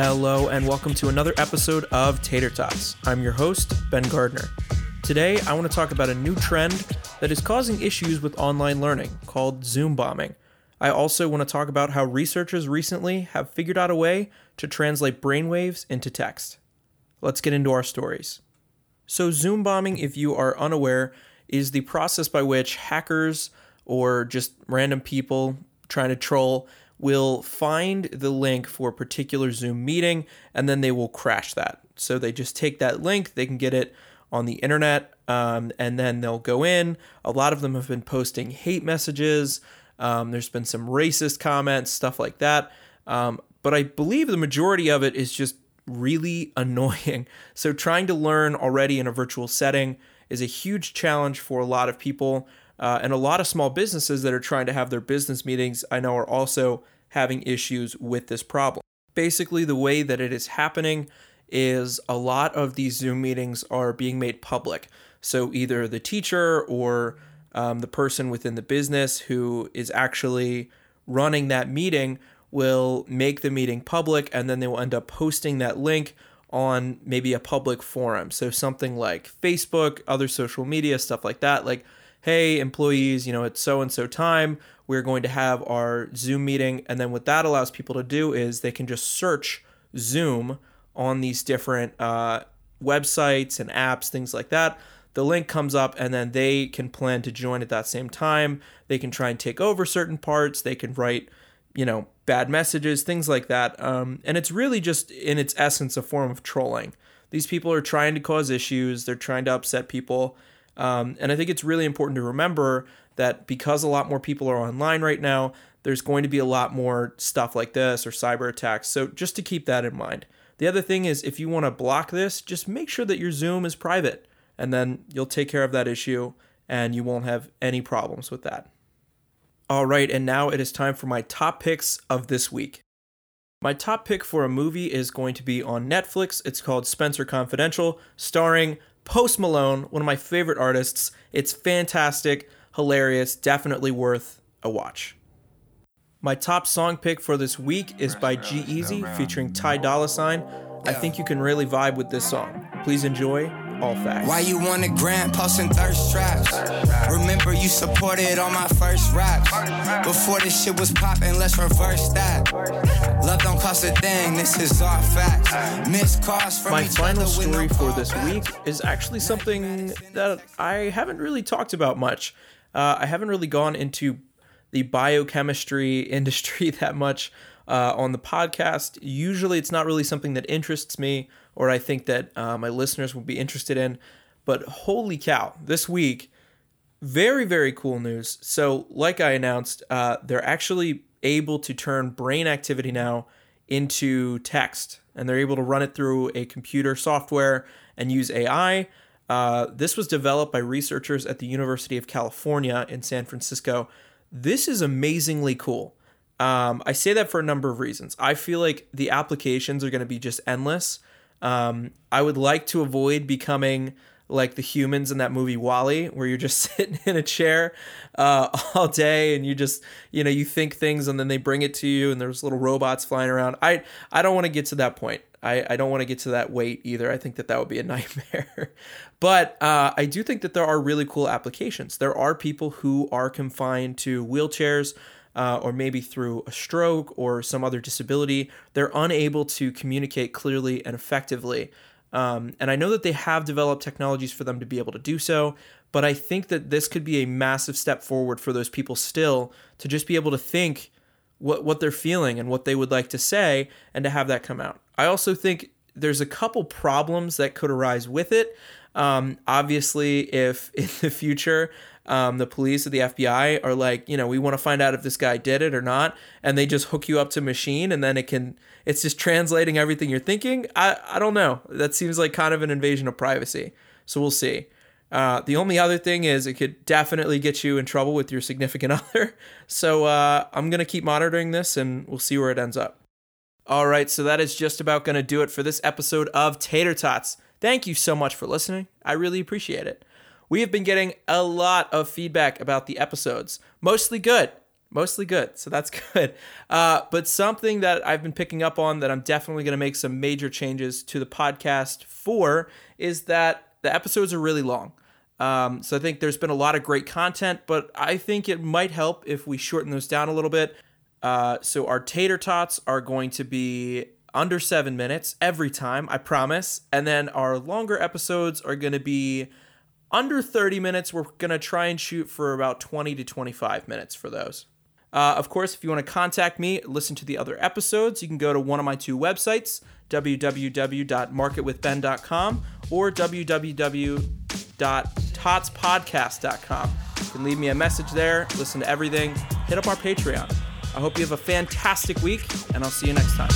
Hello, and welcome to another episode of Tater Tots. I'm your host, Ben Gardner. Today, I want to talk about a new trend that is causing issues with online learning called Zoom bombing. I also want to talk about how researchers recently have figured out a way to translate brainwaves into text. Let's get into our stories. So, Zoom bombing, if you are unaware, is the process by which hackers or just random people trying to troll will find the link for a particular Zoom meeting and then they will crash that. So they just take that link, they can get it on the internet, um, and then they'll go in. A lot of them have been posting hate messages. Um, there's been some racist comments, stuff like that. Um, but I believe the majority of it is just really annoying. So trying to learn already in a virtual setting is a huge challenge for a lot of people. Uh, and a lot of small businesses that are trying to have their business meetings, I know, are also having issues with this problem. Basically, the way that it is happening is a lot of these Zoom meetings are being made public. So either the teacher or um, the person within the business who is actually running that meeting will make the meeting public and then they will end up posting that link on maybe a public forum. So something like Facebook, other social media, stuff like that. Like, hey, employees, you know, it's so and so time. We're going to have our Zoom meeting. And then what that allows people to do is they can just search Zoom on these different uh, websites and apps, things like that. The link comes up, and then they can plan to join at that same time. They can try and take over certain parts. They can write, you know, bad messages, things like that. Um, and it's really just, in its essence, a form of trolling. These people are trying to cause issues, they're trying to upset people. Um, and I think it's really important to remember that because a lot more people are online right now, there's going to be a lot more stuff like this or cyber attacks. So just to keep that in mind. The other thing is if you want to block this, just make sure that your Zoom is private and then you'll take care of that issue and you won't have any problems with that. All right, and now it is time for my top picks of this week. My top pick for a movie is going to be on Netflix. It's called Spencer Confidential, starring Post Malone, one of my favorite artists. It's fantastic, hilarious, definitely worth a watch. My top song pick for this week is by G-Eazy featuring Ty Dolla Sign. I think you can really vibe with this song. Please enjoy all facts. Why you want a grant posting thirst traps? Remember you supported all my first raps. Before this shit was popping, let's reverse that. Love don't cost a thing, this is all facts. Missed calls from My each final other with no story for this week is actually something that I haven't really talked about much. Uh, I haven't really gone into the biochemistry industry that much uh, on the podcast. Usually, it's not really something that interests me or I think that uh, my listeners would be interested in. But holy cow, this week, very, very cool news. So, like I announced, uh, they're actually able to turn brain activity now into text, and they're able to run it through a computer software and use AI. Uh, this was developed by researchers at the University of California in San Francisco. This is amazingly cool. Um, I say that for a number of reasons. I feel like the applications are going to be just endless. Um, I would like to avoid becoming like the humans in that movie WALL-E, where you're just sitting in a chair uh, all day and you just you know you think things and then they bring it to you and there's little robots flying around. I I don't want to get to that point. I, I don't want to get to that weight either. I think that that would be a nightmare. but uh, I do think that there are really cool applications. There are people who are confined to wheelchairs uh, or maybe through a stroke or some other disability. They're unable to communicate clearly and effectively. Um, and I know that they have developed technologies for them to be able to do so, but I think that this could be a massive step forward for those people still to just be able to think what, what they're feeling and what they would like to say and to have that come out. I also think there's a couple problems that could arise with it. Um, obviously, if in the future um, the police or the FBI are like, you know, we want to find out if this guy did it or not, and they just hook you up to machine and then it can, it's just translating everything you're thinking. I, I don't know. That seems like kind of an invasion of privacy. So we'll see. Uh, the only other thing is it could definitely get you in trouble with your significant other. So uh, I'm to keep monitoring this and we'll see where it ends up. All right, so that is just about going to do it for this episode of Tater Tots. Thank you so much for listening. I really appreciate it. We have been getting a lot of feedback about the episodes, mostly good. Mostly good, so that's good. Uh, but something that I've been picking up on that I'm definitely going to make some major changes to the podcast for is that the episodes are really long. Um, so I think there's been a lot of great content, but I think it might help if we shorten those down a little bit. Uh, so our tater tots are going to be under seven minutes every time, I promise. And then our longer episodes are going to be under 30 minutes. We're going to try and shoot for about 20 to 25 minutes for those. Uh, of course, if you want to contact me, listen to the other episodes, you can go to one of my two websites, www.marketwithben.com or www.totspodcast.com. You can leave me a message there, listen to everything, hit up our Patreon. I hope you have a fantastic week, and I'll see you next time.